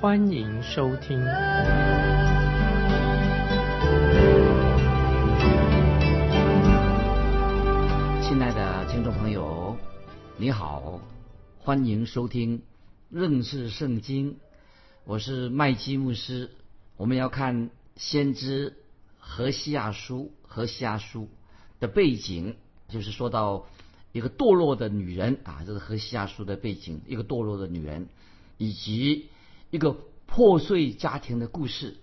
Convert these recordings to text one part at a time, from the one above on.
欢迎收听。亲爱的听众朋友，你好，欢迎收听认识圣经。我是麦基牧师，我们要看先知何西亚书，何西亚书。的背景就是说到一个堕落的女人啊，这是何西亚书的背景，一个堕落的女人，以及一个破碎家庭的故事。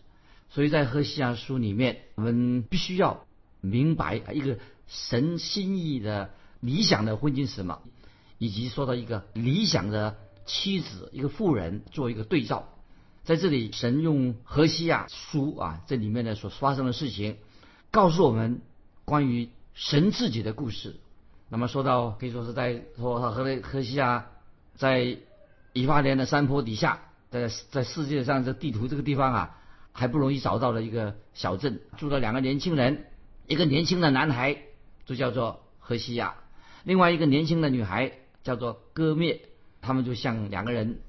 所以在何西阿书里面，我们必须要明白一个神心意的理想的婚姻是什么，以及说到一个理想的妻子，一个妇人做一个对照。在这里，神用何西阿书啊这里面的所发生的事情，告诉我们关于。神自己的故事，那么说到可以说是在说和和和西亚在以法莲的山坡底下，在在世界上这地图这个地方啊，还不容易找到的一个小镇，住了两个年轻人，一个年轻的男孩就叫做何西亚，另外一个年轻的女孩叫做戈灭，他们就像两个人，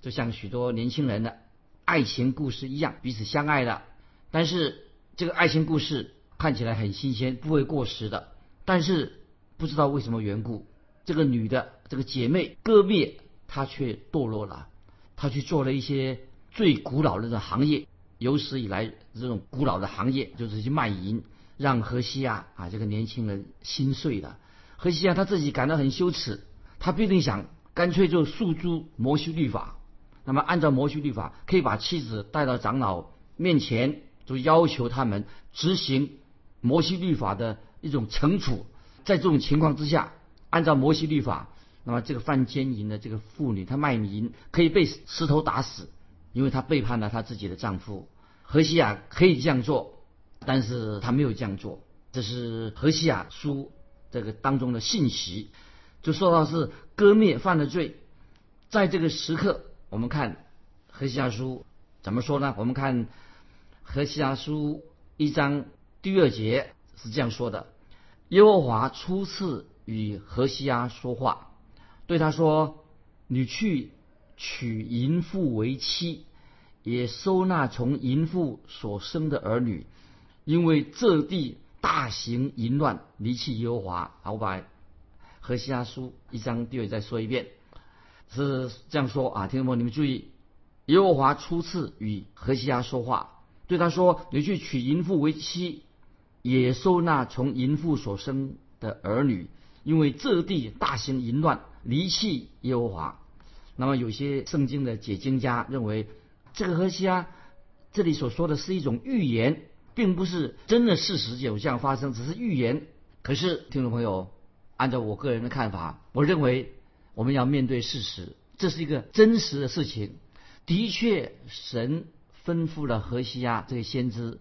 就像许多年轻人的爱情故事一样，彼此相爱的，但是这个爱情故事。看起来很新鲜，不会过时的。但是不知道为什么缘故，这个女的这个姐妹戈灭，她却堕落了。他去做了一些最古老的这种行业，有史以来这种古老的行业，就是去卖淫，让荷西亚啊这个年轻人心碎了。荷西亚他自己感到很羞耻，他必定想干脆就诉诸摩西律法。那么按照摩西律法，可以把妻子带到长老面前，就要求他们执行。摩西律法的一种惩处，在这种情况之下，按照摩西律法，那么这个犯奸淫的这个妇女，她卖淫可以被石头打死，因为她背叛了她自己的丈夫。何西亚可以这样做，但是她没有这样做。这是何西亚书这个当中的信息，就说到是割灭犯了罪。在这个时刻，我们看何西亚书怎么说呢？我们看何西亚书一章。第二节是这样说的：耶和华初次与何西亚说话，对他说：“你去娶淫妇为妻，也收纳从淫妇所生的儿女，因为这地大行淫乱，离弃耶和华。”好，我把何西阿书一章第二再说一遍，是这样说啊，听众朋友你们注意，耶和华初次与何西阿说话，对他说：“你去娶淫妇为妻。”也收纳从淫妇所生的儿女，因为这地大行淫乱，离弃耶和华。那么有些圣经的解经家认为，这个何西阿这里所说的是一种预言，并不是真的事实有这样发生，只是预言。可是听众朋友，按照我个人的看法，我认为我们要面对事实，这是一个真实的事情。的确，神吩咐了何西阿这个先知，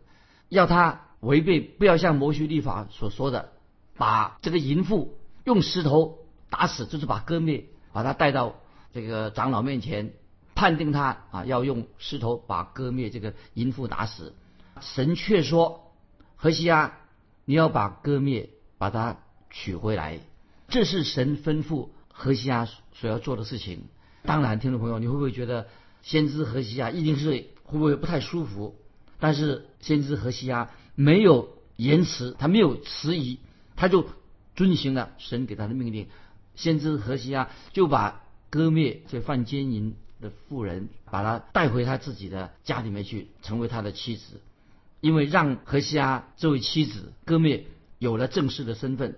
要他。违背不要像摩西律法所说的，把这个淫妇用石头打死，就是把割灭，把他带到这个长老面前，判定他啊要用石头把割灭这个淫妇打死。神却说：“何西阿，你要把割灭把他取回来。”这是神吩咐何西阿所要做的事情。当然，听众朋友，你会不会觉得先知何西阿一定是会不会不太舒服？但是先知何西阿。没有延迟，他没有迟疑，他就遵行了神给他的命令。先知何西阿就把割灭这犯奸淫的妇人，把他带回他自己的家里面去，成为他的妻子。因为让何西阿这位妻子割灭有了正式的身份，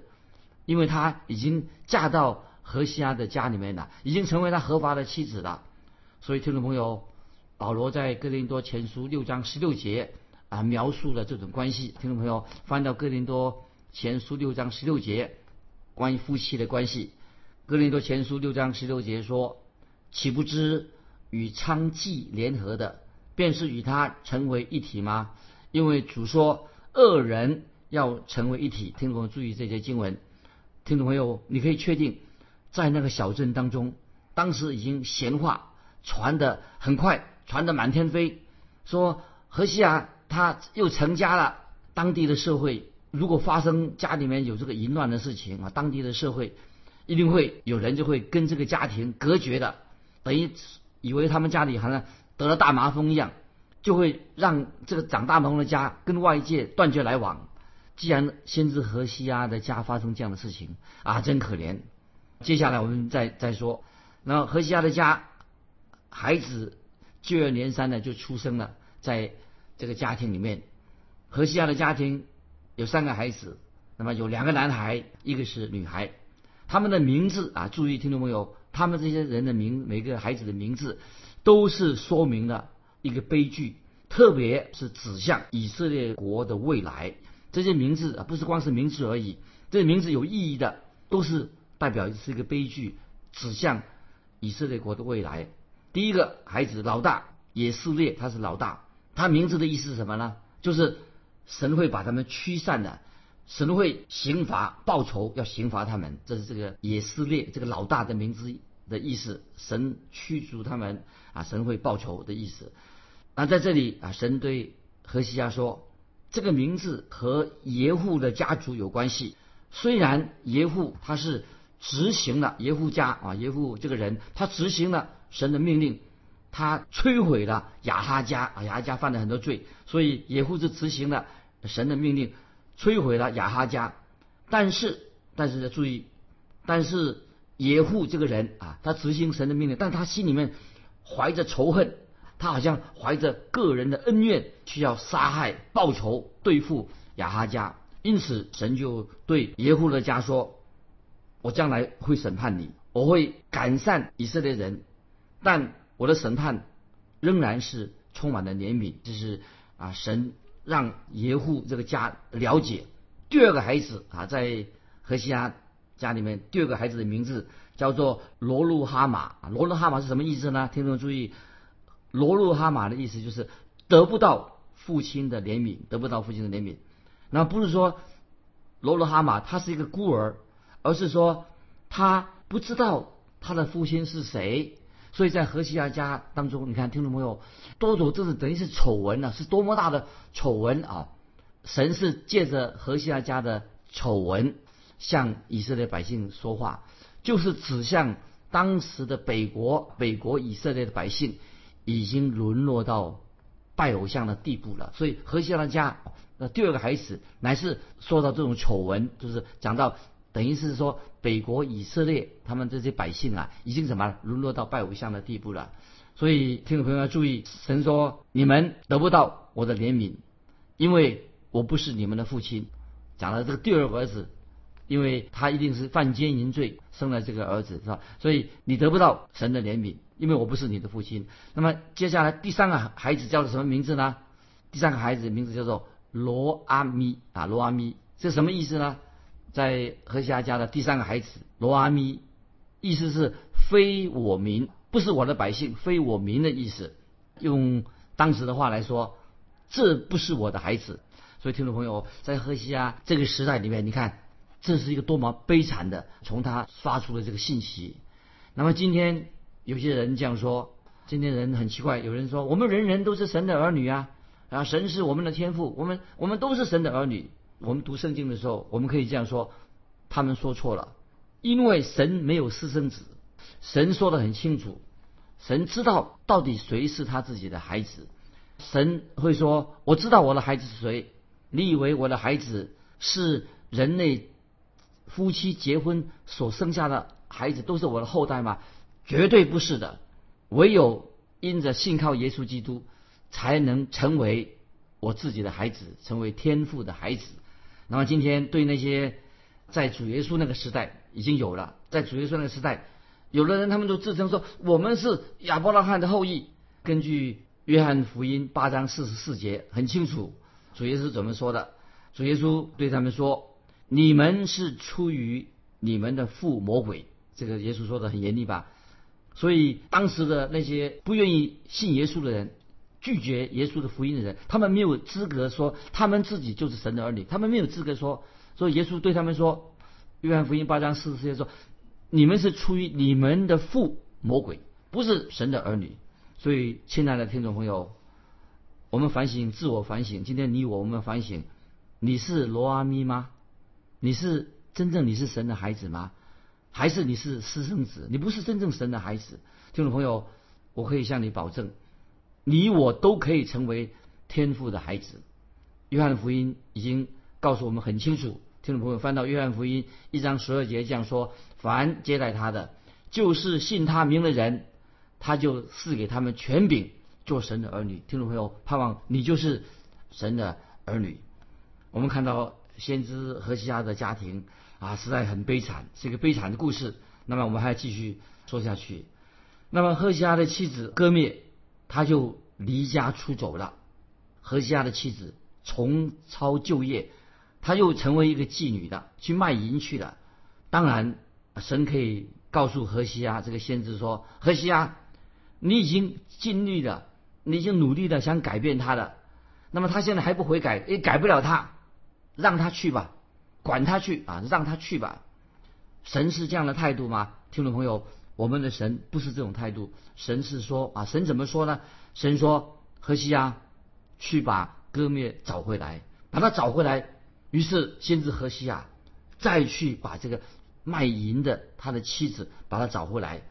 因为他已经嫁到何西阿的家里面了，已经成为他合法的妻子了。所以听众朋友，保罗在哥林多前书六章十六节。啊，描述了这种关系。听众朋友，翻到哥林多前书六章十六节，关于夫妻的关系。哥林多前书六章十六节说：“岂不知与娼妓联合的，便是与他成为一体吗？因为主说二人要成为一体。听众朋友注意这些经文，听众朋友你可以确定，在那个小镇当中，当时已经闲话传得很快，传得满天飞，说何西亚他又成家了，当地的社会如果发生家里面有这个淫乱的事情啊，当地的社会一定会有人就会跟这个家庭隔绝的，等于以为他们家里好像得了大麻风一样。就会让这个长大麻风的家跟外界断绝来往。既然先知何西阿的家发生这样的事情啊，真可怜。接下来我们再再说，那何西阿的家孩子接二连三的就出生了，在这个家庭里面，何西阿的家庭有三个孩子，那么有两个男孩，一个是女孩，他们的名字啊，注意听众朋友，他们这些人的名，每个孩子的名字都是说明了。一个悲剧，特别是指向以色列国的未来。这些名字啊，不是光是名字而已，这些名字有意义的，都是代表是一个悲剧，指向以色列国的未来。第一个孩子老大也是列，他是老大，他名字的意思是什么呢？就是神会把他们驱散的，神会刑罚报仇，要刑罚他们。这是这个也是列这个老大的名字的意思，神驱逐他们啊，神会报仇的意思。那在这里啊，神对何西亚说，这个名字和耶户的家族有关系。虽然耶户他是执行了耶户家啊，耶户这个人他执行了神的命令，他摧毁了亚哈家啊，亚哈家犯了很多罪，所以耶户是执行了神的命令，摧毁了亚哈家。但是，但是要注意，但是耶户这个人啊，他执行神的命令，但他心里面怀着仇恨。他好像怀着个人的恩怨，需要杀害报仇对付亚哈家，因此神就对耶户的家说：“我将来会审判你，我会赶散以色列人，但我的审判仍然是充满了怜悯。”这是啊，神让耶户这个家了解第二个孩子啊，在何西阿家里面，第二个孩子的名字叫做罗路哈马。罗路哈马是什么意思呢？听众注意。罗路哈马的意思就是得不到父亲的怜悯，得不到父亲的怜悯。那不是说罗路哈马他是一个孤儿，而是说他不知道他的父亲是谁。所以在何西阿家当中，你看听众朋友，多走这是等于是丑闻啊，是多么大的丑闻啊！神是借着何西阿家的丑闻向以色列百姓说话，就是指向当时的北国北国以色列的百姓。已经沦落到拜偶像的地步了，所以何西阿家那第二个孩子乃是说到这种丑闻，就是讲到等于是说北国以色列他们这些百姓啊，已经什么沦落到拜偶像的地步了。所以听众朋友要注意，神说你们得不到我的怜悯，因为我不是你们的父亲。讲了这个第二个儿子，因为他一定是犯奸淫罪生了这个儿子，是吧？所以你得不到神的怜悯。因为我不是你的父亲，那么接下来第三个孩子叫做什么名字呢？第三个孩子名字叫做罗阿咪啊，罗阿咪，这什么意思呢？在何西阿家的第三个孩子罗阿咪，意思是非我民，不是我的百姓，非我民的意思。用当时的话来说，这不是我的孩子。所以听众朋友，在何西阿这个时代里面，你看这是一个多么悲惨的，从他发出的这个信息。那么今天。有些人这样说，今天人很奇怪。有人说，我们人人都是神的儿女啊，啊，神是我们的天赋，我们我们都是神的儿女。我们读圣经的时候，我们可以这样说，他们说错了，因为神没有私生子，神说的很清楚，神知道到底谁是他自己的孩子。神会说，我知道我的孩子是谁。你以为我的孩子是人类夫妻结婚所生下的孩子，都是我的后代吗？绝对不是的，唯有因着信靠耶稣基督，才能成为我自己的孩子，成为天父的孩子。那么今天对那些在主耶稣那个时代已经有了，在主耶稣那个时代，有的人他们都自称说我们是亚伯拉罕的后裔。根据约翰福音八章四十四节很清楚，主耶稣怎么说的？主耶稣对他们说：“你们是出于你们的父魔鬼。”这个耶稣说的很严厉吧？所以当时的那些不愿意信耶稣的人，拒绝耶稣的福音的人，他们没有资格说他们自己就是神的儿女，他们没有资格说说耶稣对他们说，约翰福音八章四十节说，你们是出于你们的父魔鬼，不是神的儿女。所以，亲爱的听众朋友，我们反省自我反省，今天你我我们反省，你是罗阿咪吗？你是真正你是神的孩子吗？还是你是私生子？你不是真正神的孩子，听众朋友，我可以向你保证，你我都可以成为天父的孩子。约翰福音已经告诉我们很清楚，听众朋友翻到约翰福音一章十二节这样说：凡接待他的，就是信他名的人，他就赐给他们权柄，做神的儿女。听众朋友，盼望你就是神的儿女。我们看到先知何西阿的家庭。啊，实在很悲惨，是一个悲惨的故事。那么我们还要继续说下去。那么何西阿的妻子割灭，他就离家出走了。何西阿的妻子重操旧业，他又成为一个妓女的，去卖淫去了。当然，神可以告诉何西阿这个先知说：“何西阿，你已经尽力了，你已经努力的想改变他了。那么他现在还不悔改，也改不了他，让他去吧。”管他去啊，让他去吧。神是这样的态度吗？听众朋友，我们的神不是这种态度。神是说啊，神怎么说呢？神说：“何西啊，去把割灭找回来，把他找回来。”于是先知何西啊再去把这个卖淫的他的妻子把他找回来。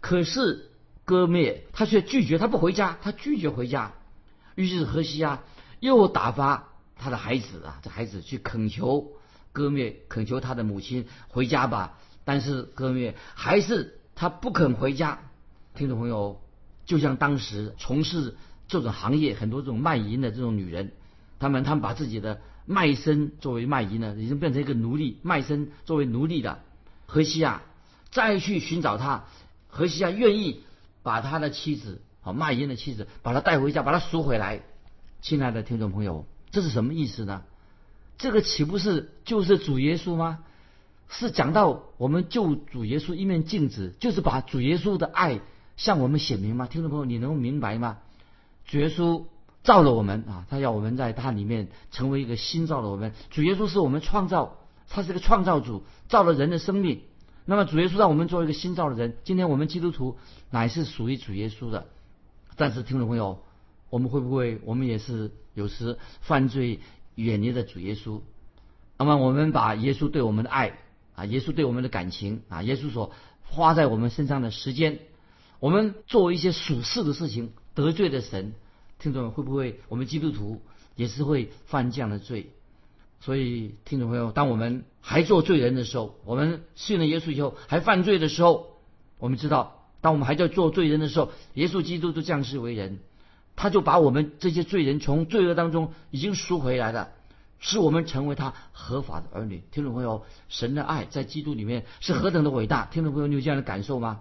可是割灭他却拒绝，他不回家，他拒绝回家。于是何西啊又打发他的孩子啊，这孩子去恳求。割灭恳求他的母亲回家吧，但是割灭还是他不肯回家。听众朋友，就像当时从事这种行业很多这种卖淫的这种女人，他们他们把自己的卖身作为卖淫呢，已经变成一个奴隶，卖身作为奴隶的。荷西亚再去寻找他，荷西亚愿意把他的妻子啊卖淫的妻子把他带回家，把他赎回来。亲爱的听众朋友，这是什么意思呢？这个岂不是就是主耶稣吗？是讲到我们救主耶稣一面镜子，就是把主耶稣的爱向我们显明吗？听众朋友，你能明白吗？主耶稣造了我们啊，他要我们在他里面成为一个新造的我们。主耶稣是我们创造，他是个创造主，造了人的生命。那么主耶稣让我们做一个新造的人。今天我们基督徒乃是属于主耶稣的。但是听众朋友，我们会不会我们也是有时犯罪？远离了主耶稣，那么我们把耶稣对我们的爱啊，耶稣对我们的感情啊，耶稣所花在我们身上的时间，我们做一些属世的事情得罪了神，听众会不会我们基督徒也是会犯这样的罪？所以听众朋友，当我们还做罪人的时候，我们信了耶稣以后还犯罪的时候，我们知道，当我们还在做罪人的时候，耶稣基督就降世为人。他就把我们这些罪人从罪恶当中已经赎回来了，使我们成为他合法的儿女。听众朋友，神的爱在基督里面是何等的伟大！听众朋友，你有这样的感受吗？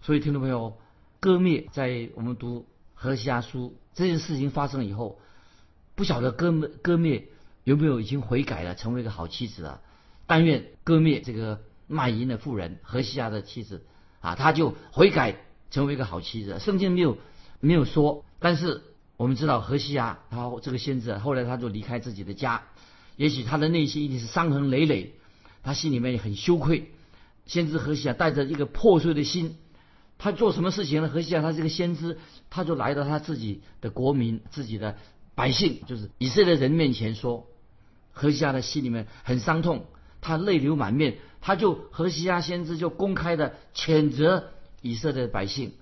所以，听众朋友，割灭在我们读何西阿书这件事情发生以后，不晓得割灭割灭有没有已经悔改了，成为一个好妻子了？但愿割灭这个卖淫的妇人何西阿的妻子啊，他就悔改成为一个好妻子。圣经没有。没有说，但是我们知道何西阿他这个先知后来他就离开自己的家，也许他的内心一定是伤痕累累，他心里面也很羞愧。先知何西阿带着一个破碎的心，他做什么事情呢？何西阿他这个先知，他就来到他自己的国民、自己的百姓，就是以色列人面前说，何西阿的心里面很伤痛，他泪流满面，他就何西阿先知就公开的谴责以色列百姓。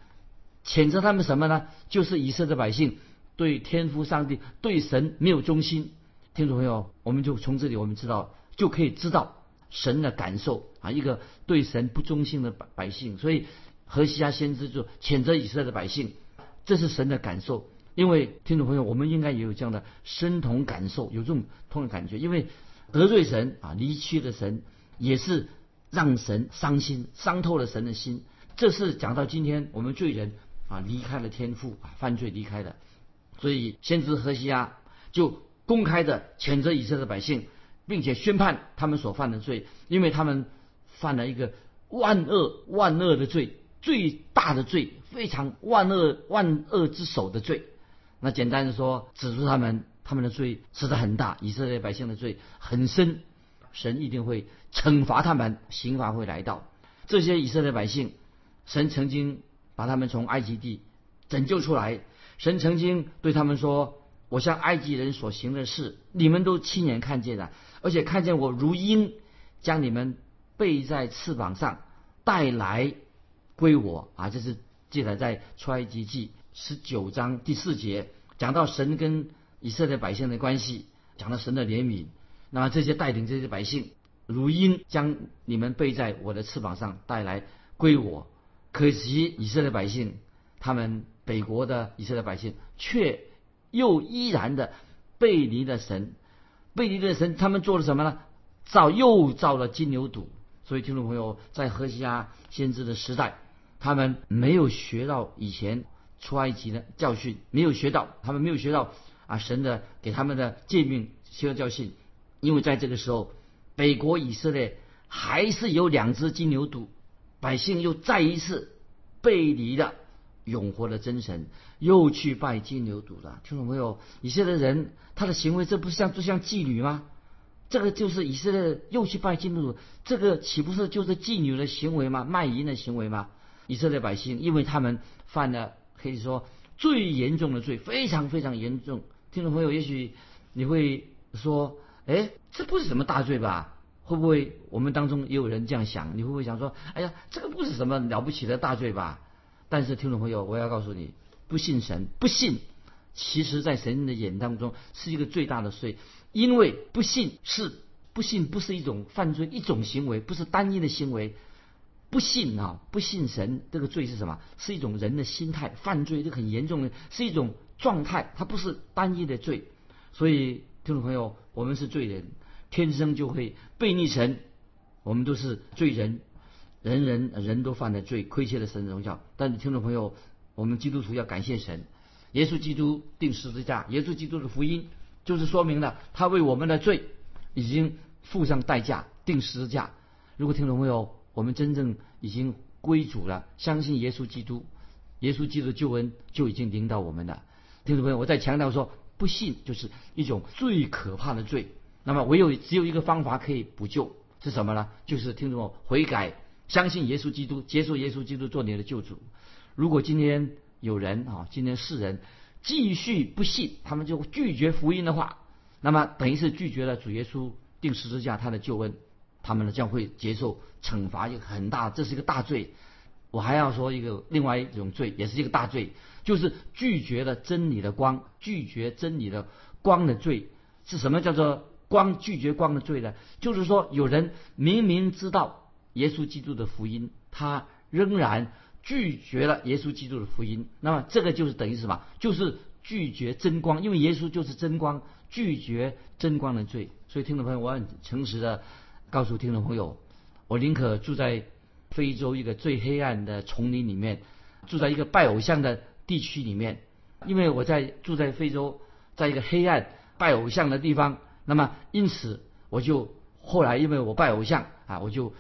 谴责他们什么呢？就是以色列百姓对天父上帝、对神没有忠心。听众朋友，我们就从这里我们知道，就可以知道神的感受啊，一个对神不忠心的百百姓。所以何西阿先知就谴责以色列的百姓，这是神的感受。因为听众朋友，我们应该也有这样的深同感受，有这种痛的感觉。因为得罪神啊，离弃的神，也是让神伤心，伤透了神的心。这是讲到今天我们罪人。啊，离开了天父啊，犯罪离开的，所以先知何西阿就公开的谴责以色列百姓，并且宣判他们所犯的罪，因为他们犯了一个万恶万恶的罪，最大的罪，非常万恶万恶之首的罪。那简单的说，指出他们他们的罪实在很大，以色列百姓的罪很深，神一定会惩罚他们，刑罚会来到。这些以色列百姓，神曾经把他们从埃及地拯救出来，神曾经对他们说：“我向埃及人所行的事，你们都亲眼看见了，而且看见我如鹰将你们背在翅膀上带来归我。”啊，这是记载在出埃及记。十九章第四节讲到神跟以色列百姓的关系，讲到神的怜悯。那么这些带领这些百姓，如鹰将你们背在我的翅膀上带来归我。可惜以色列百姓，他们北国的以色列百姓，却又依然的背离了神，背离了神。他们做了什么呢？造又造了金牛犊。所以听众朋友，在何西阿先知的时代，他们没有学到以前。出埃及的教训没有学到，他们没有学到啊神的给他们的诫命学到教训，因为在这个时候，北国以色列还是有两只金牛犊，百姓又再一次背离了永活的真神，又去拜金牛犊了。听众朋友？以色列人他的行为，这不像就像妓女吗？这个就是以色列又去拜金牛犊，这个岂不是就是妓女的行为吗？卖淫的行为吗？以色列百姓因为他们犯了。可以说最严重的罪，非常非常严重。听众朋友，也许你会说：“哎，这不是什么大罪吧？”会不会我们当中也有人这样想？你会不会想说：“哎呀，这个不是什么了不起的大罪吧？”但是听众朋友，我要告诉你，不信神，不信，其实在神的眼当中是一个最大的罪，因为不信是不信，不是一种犯罪，一种行为，不是单一的行为。不信啊，不信神，这个罪是什么？是一种人的心态，犯罪这很严重的，是一种状态，它不是单一的罪。所以，听众朋友，我们是罪人，天生就会背逆神，我们都是罪人，人人人都犯了罪，亏欠了神的荣耀。但是，听众朋友，我们基督徒要感谢神，耶稣基督定十字架，耶稣基督的福音就是说明了他为我们的罪已经付上代价，定十字架。如果听众朋友，我们真正已经归主了，相信耶稣基督，耶稣基督的救恩就已经领导我们了。听众朋友，我再强调说，不信就是一种最可怕的罪。那么唯有只有一个方法可以补救，是什么呢？就是听众悔改，相信耶稣基督，接受耶稣基督做你的救主。如果今天有人啊，今天世人继续不信，他们就拒绝福音的话，那么等于是拒绝了主耶稣定十字架他的救恩。他们呢将会接受惩罚，一个很大，这是一个大罪。我还要说一个另外一种罪，也是一个大罪，就是拒绝了真理的光，拒绝真理的光的罪是什么？叫做光拒绝光的罪呢？就是说有人明明知道耶稣基督的福音，他仍然拒绝了耶稣基督的福音。那么这个就是等于什么？就是拒绝真光，因为耶稣就是真光，拒绝真光的罪。所以听众朋友，我很诚实的。告诉听众朋友，我宁可住在非洲一个最黑暗的丛林里面，住在一个拜偶像的地区里面，因为我在住在非洲，在一个黑暗拜偶像的地方，那么因此我就后来因为我拜偶像啊，我就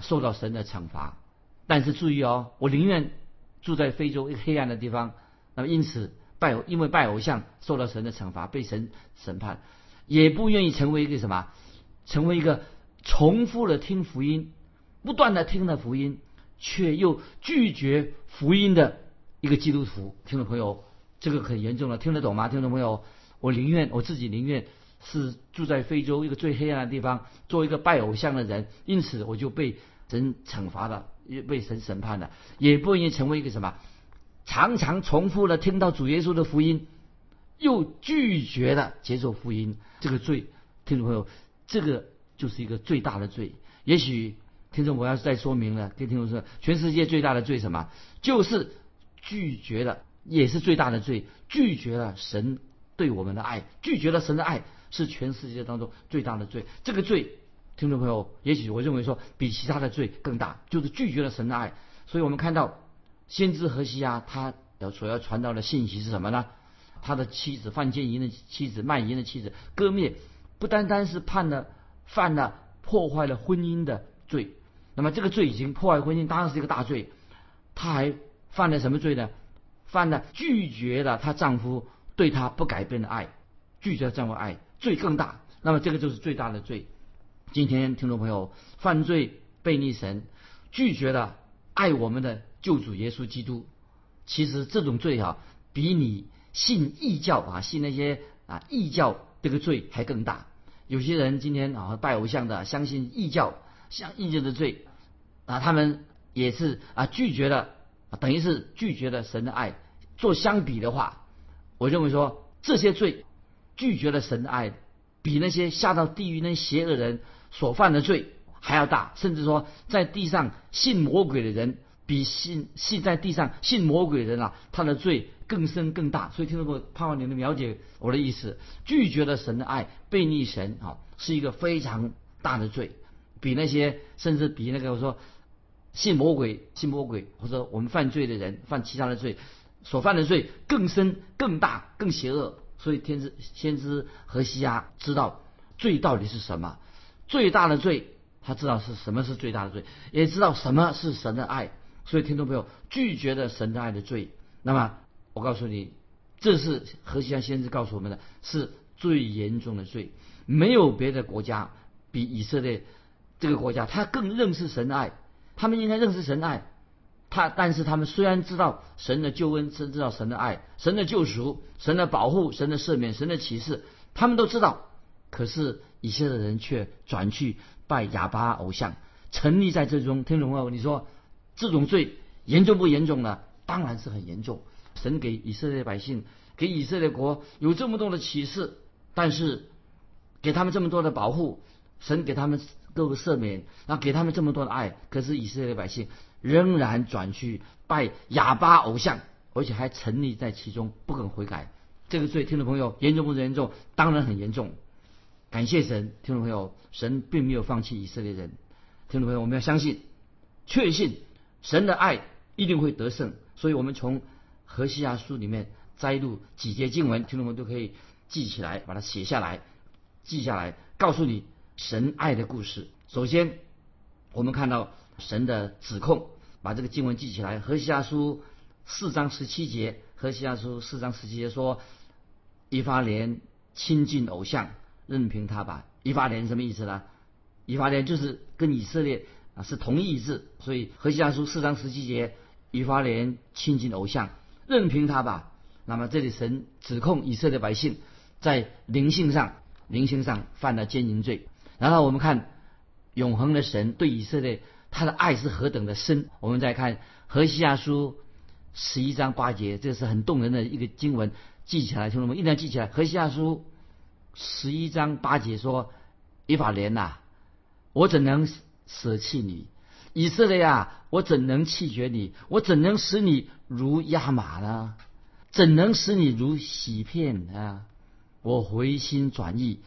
受到神的惩罚。但是注意哦，我宁愿住在非洲一个黑暗的地方，那么因此拜因为拜偶像受到神的惩罚，被神审判，也不愿意成为一个什么，成为一个。重复的听福音，不断的听的福音，却又拒绝福音的一个基督徒，听众朋友，这个很严重了，听得懂吗？听众朋友，我宁愿我自己宁愿是住在非洲一个最黑暗的地方，做一个拜偶像的人，因此我就被神惩罚了，也被神审判了，也不愿意成为一个什么，常常重复的听到主耶稣的福音，又拒绝了接受福音，这个罪，听众朋友，这个。就是一个最大的罪。也许听众我要再说明了，跟听众说，全世界最大的罪什么？就是拒绝了，也是最大的罪，拒绝了神对我们的爱，拒绝了神的爱，是全世界当中最大的罪。这个罪，听众朋友，也许我认为说比其他的罪更大，就是拒绝了神的爱。所以我们看到先知何西阿他要所要传道的信息是什么呢？他的妻子范建营的妻子卖淫的妻子割灭，不单单是判了。犯了破坏了婚姻的罪，那么这个罪已经破坏婚姻，当然是一个大罪。他还犯了什么罪呢？犯了拒绝了她丈夫对他不改变的爱，拒绝这样的爱，罪更大。那么这个就是最大的罪。今天听众朋友，犯罪背逆神，拒绝了爱我们的救主耶稣基督，其实这种罪啊，比你信异教啊，信那些啊异教这个罪还更大。有些人今天啊拜偶像的，相信异教，像异教的罪啊，他们也是啊拒绝了，等于是拒绝了神的爱。做相比的话，我认为说这些罪拒绝了神的爱，比那些下到地狱那邪恶人所犯的罪还要大，甚至说在地上信魔鬼的人，比信信在地上信魔鬼的人啊，他的罪更深更大。所以听众朋友，盼望你能了解我的意思，拒绝了神的爱，背逆神啊，是一个非常大的罪，比那些甚至比那个我说信魔鬼、信魔鬼或者我们犯罪的人犯其他的罪。所犯的罪更深、更大、更邪恶，所以天知先知何西亚知道罪到底是什么，最大的罪他知道是什么是最大的罪，也知道什么是神的爱。所以听众朋友拒绝了神的爱的罪，那么我告诉你，这是何西亚先知告诉我们的是最严重的罪。没有别的国家比以色列这个国家他更认识神的爱，他们应该认识神的爱。他，但是他们虽然知道神的救恩，知知道神的爱，神的救赎，神的保护，神的赦免，神的启示，他们都知道。可是以色列人却转去拜哑巴偶像，沉溺在这中。听懂了？你说这种罪严重不严重呢？当然是很严重。神给以色列百姓，给以色列国有这么多的启示，但是给他们这么多的保护，神给他们各个赦免，然后给他们这么多的爱，可是以色列百姓。仍然转去拜哑巴偶像，而且还沉溺在其中，不肯悔改。这个罪，听众朋友严重不严重？当然很严重。感谢神，听众朋友，神并没有放弃以色列人。听众朋友，我们要相信、确信神的爱一定会得胜。所以，我们从何西阿书里面摘录几节经文，听众们都可以记起来，把它写下来，记下来，告诉你神爱的故事。首先，我们看到神的指控。把这个经文记起来，《何西阿书》四章十七节，《何西阿书》四章十七节说：“以法莲亲近偶像，任凭他吧。”以法莲什么意思呢？以法莲就是跟以色列啊是同义字，所以《何西阿书》四章十七节，以法莲亲近偶像，任凭他吧。那么这里神指控以色列百姓在灵性上、灵性上犯了奸淫罪。然后我们看永恒的神对以色列。他的爱是何等的深！我们再看何西阿书十一章八节，这是很动人的一个经文，记起来，兄弟们一定要记起来。何西阿书十一章八节说：“以法莲呐，我怎能舍弃你？以色列呀，我怎能弃绝你？我怎能使你如压马呢？怎能使你如洗片啊？我回心转意，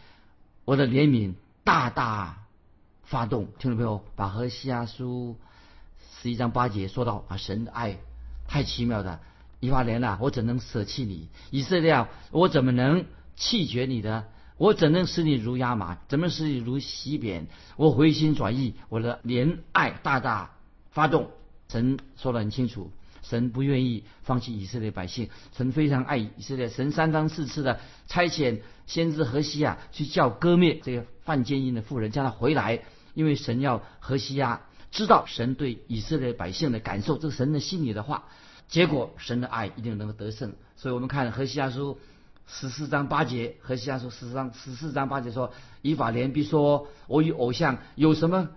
我的怜悯大大。”发动，听众朋友，把何西阿书十一章八节说到啊，神的爱太奇妙的，以法莲啊，我怎能舍弃你？以色列，我怎么能弃绝你的？我怎能使你如亚麻？怎么使你如洗扁？我回心转意，我的怜爱大大发动。神说得很清楚，神不愿意放弃以色列百姓，神非常爱以色列，神三番四次的差遣先知何西亚去叫割灭这个犯奸淫的妇人，叫他回来。因为神要何西亚知道神对以色列百姓的感受，这是神的心里的话。结果神的爱一定能够得胜。所以我们看何西亚书十四章八节，何西亚书十四章十四章八节说：“以法莲必说，我与偶像有什么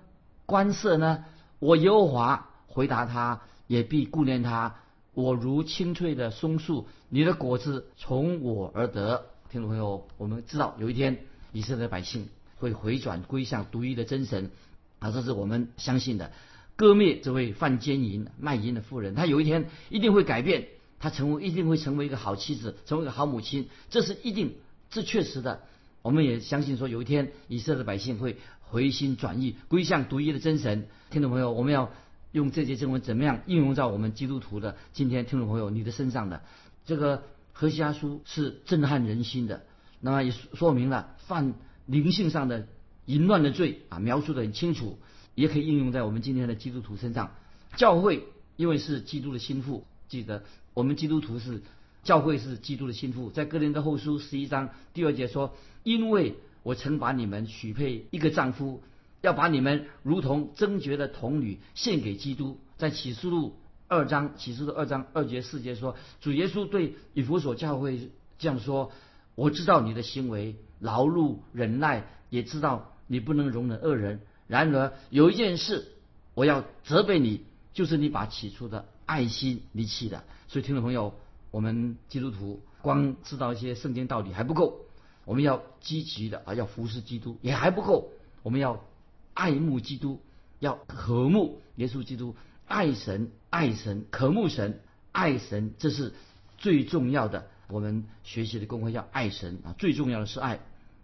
关涉呢？我耶和华回答他，也必顾念他。我如青翠的松树，你的果子从我而得。”听众朋友，我们知道有一天以色列百姓。会回转归向独一的真神，啊，这是我们相信的。割灭这位犯奸淫卖淫的妇人，她有一天一定会改变，她成为一定会成为一个好妻子，成为一个好母亲，这是一定，这确实的。我们也相信说，有一天以色列百姓会回心转意，归向独一的真神。听众朋友，我们要用这些经文怎么样应用在我们基督徒的今天？听众朋友，你的身上的这个何西阿书是震撼人心的，那么也说明了犯。灵性上的淫乱的罪啊，描述的很清楚，也可以应用在我们今天的基督徒身上。教会因为是基督的心腹，记得我们基督徒是教会是基督的心腹。在哥林多后书十一章第二节说：“因为我曾把你们许配一个丈夫，要把你们如同贞洁的童女献给基督。”在启示录二章，启示录二章二节四节说：“主耶稣对以弗所教会这样说：我知道你的行为，劳碌忍耐，也知道你不能容忍恶人。然而有一件事，我要责备你，就是你把起初的爱心离弃了。所以，听众朋友，我们基督徒光知道一些圣经道理还不够，我们要积极的啊，要服侍基督也还不够，我们要爱慕基督，要渴慕耶稣基督，爱神，爱神，渴慕神，爱神，这是最重要的。我们学习的功课要爱神啊，最重要的是爱。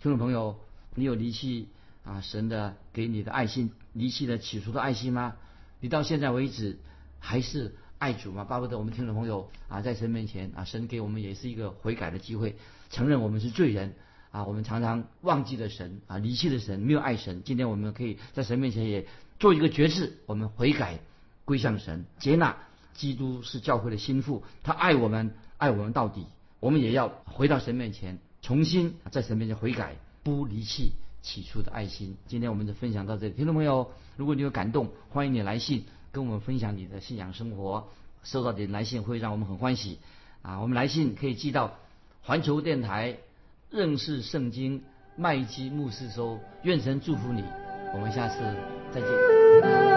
听众朋友，你有离弃啊神的给你的爱心，离弃了起初的爱心吗？你到现在为止还是爱主吗？巴不得我们听众朋友啊，在神面前啊，神给我们也是一个悔改的机会，承认我们是罪人啊。我们常常忘记了神啊，离弃了神，没有爱神。今天我们可以在神面前也做一个决志，我们悔改归向神，接纳基督是教会的心腹，他爱我们，爱我们到底。我们也要回到神面前，重新在神面前悔改，不离弃起初的爱心。今天我们就分享到这里，听众朋友，如果你有感动，欢迎你来信跟我们分享你的信仰生活。收到你的来信会让我们很欢喜啊！我们来信可以寄到环球电台认识圣经麦基牧师说。愿神祝福你，我们下次再见。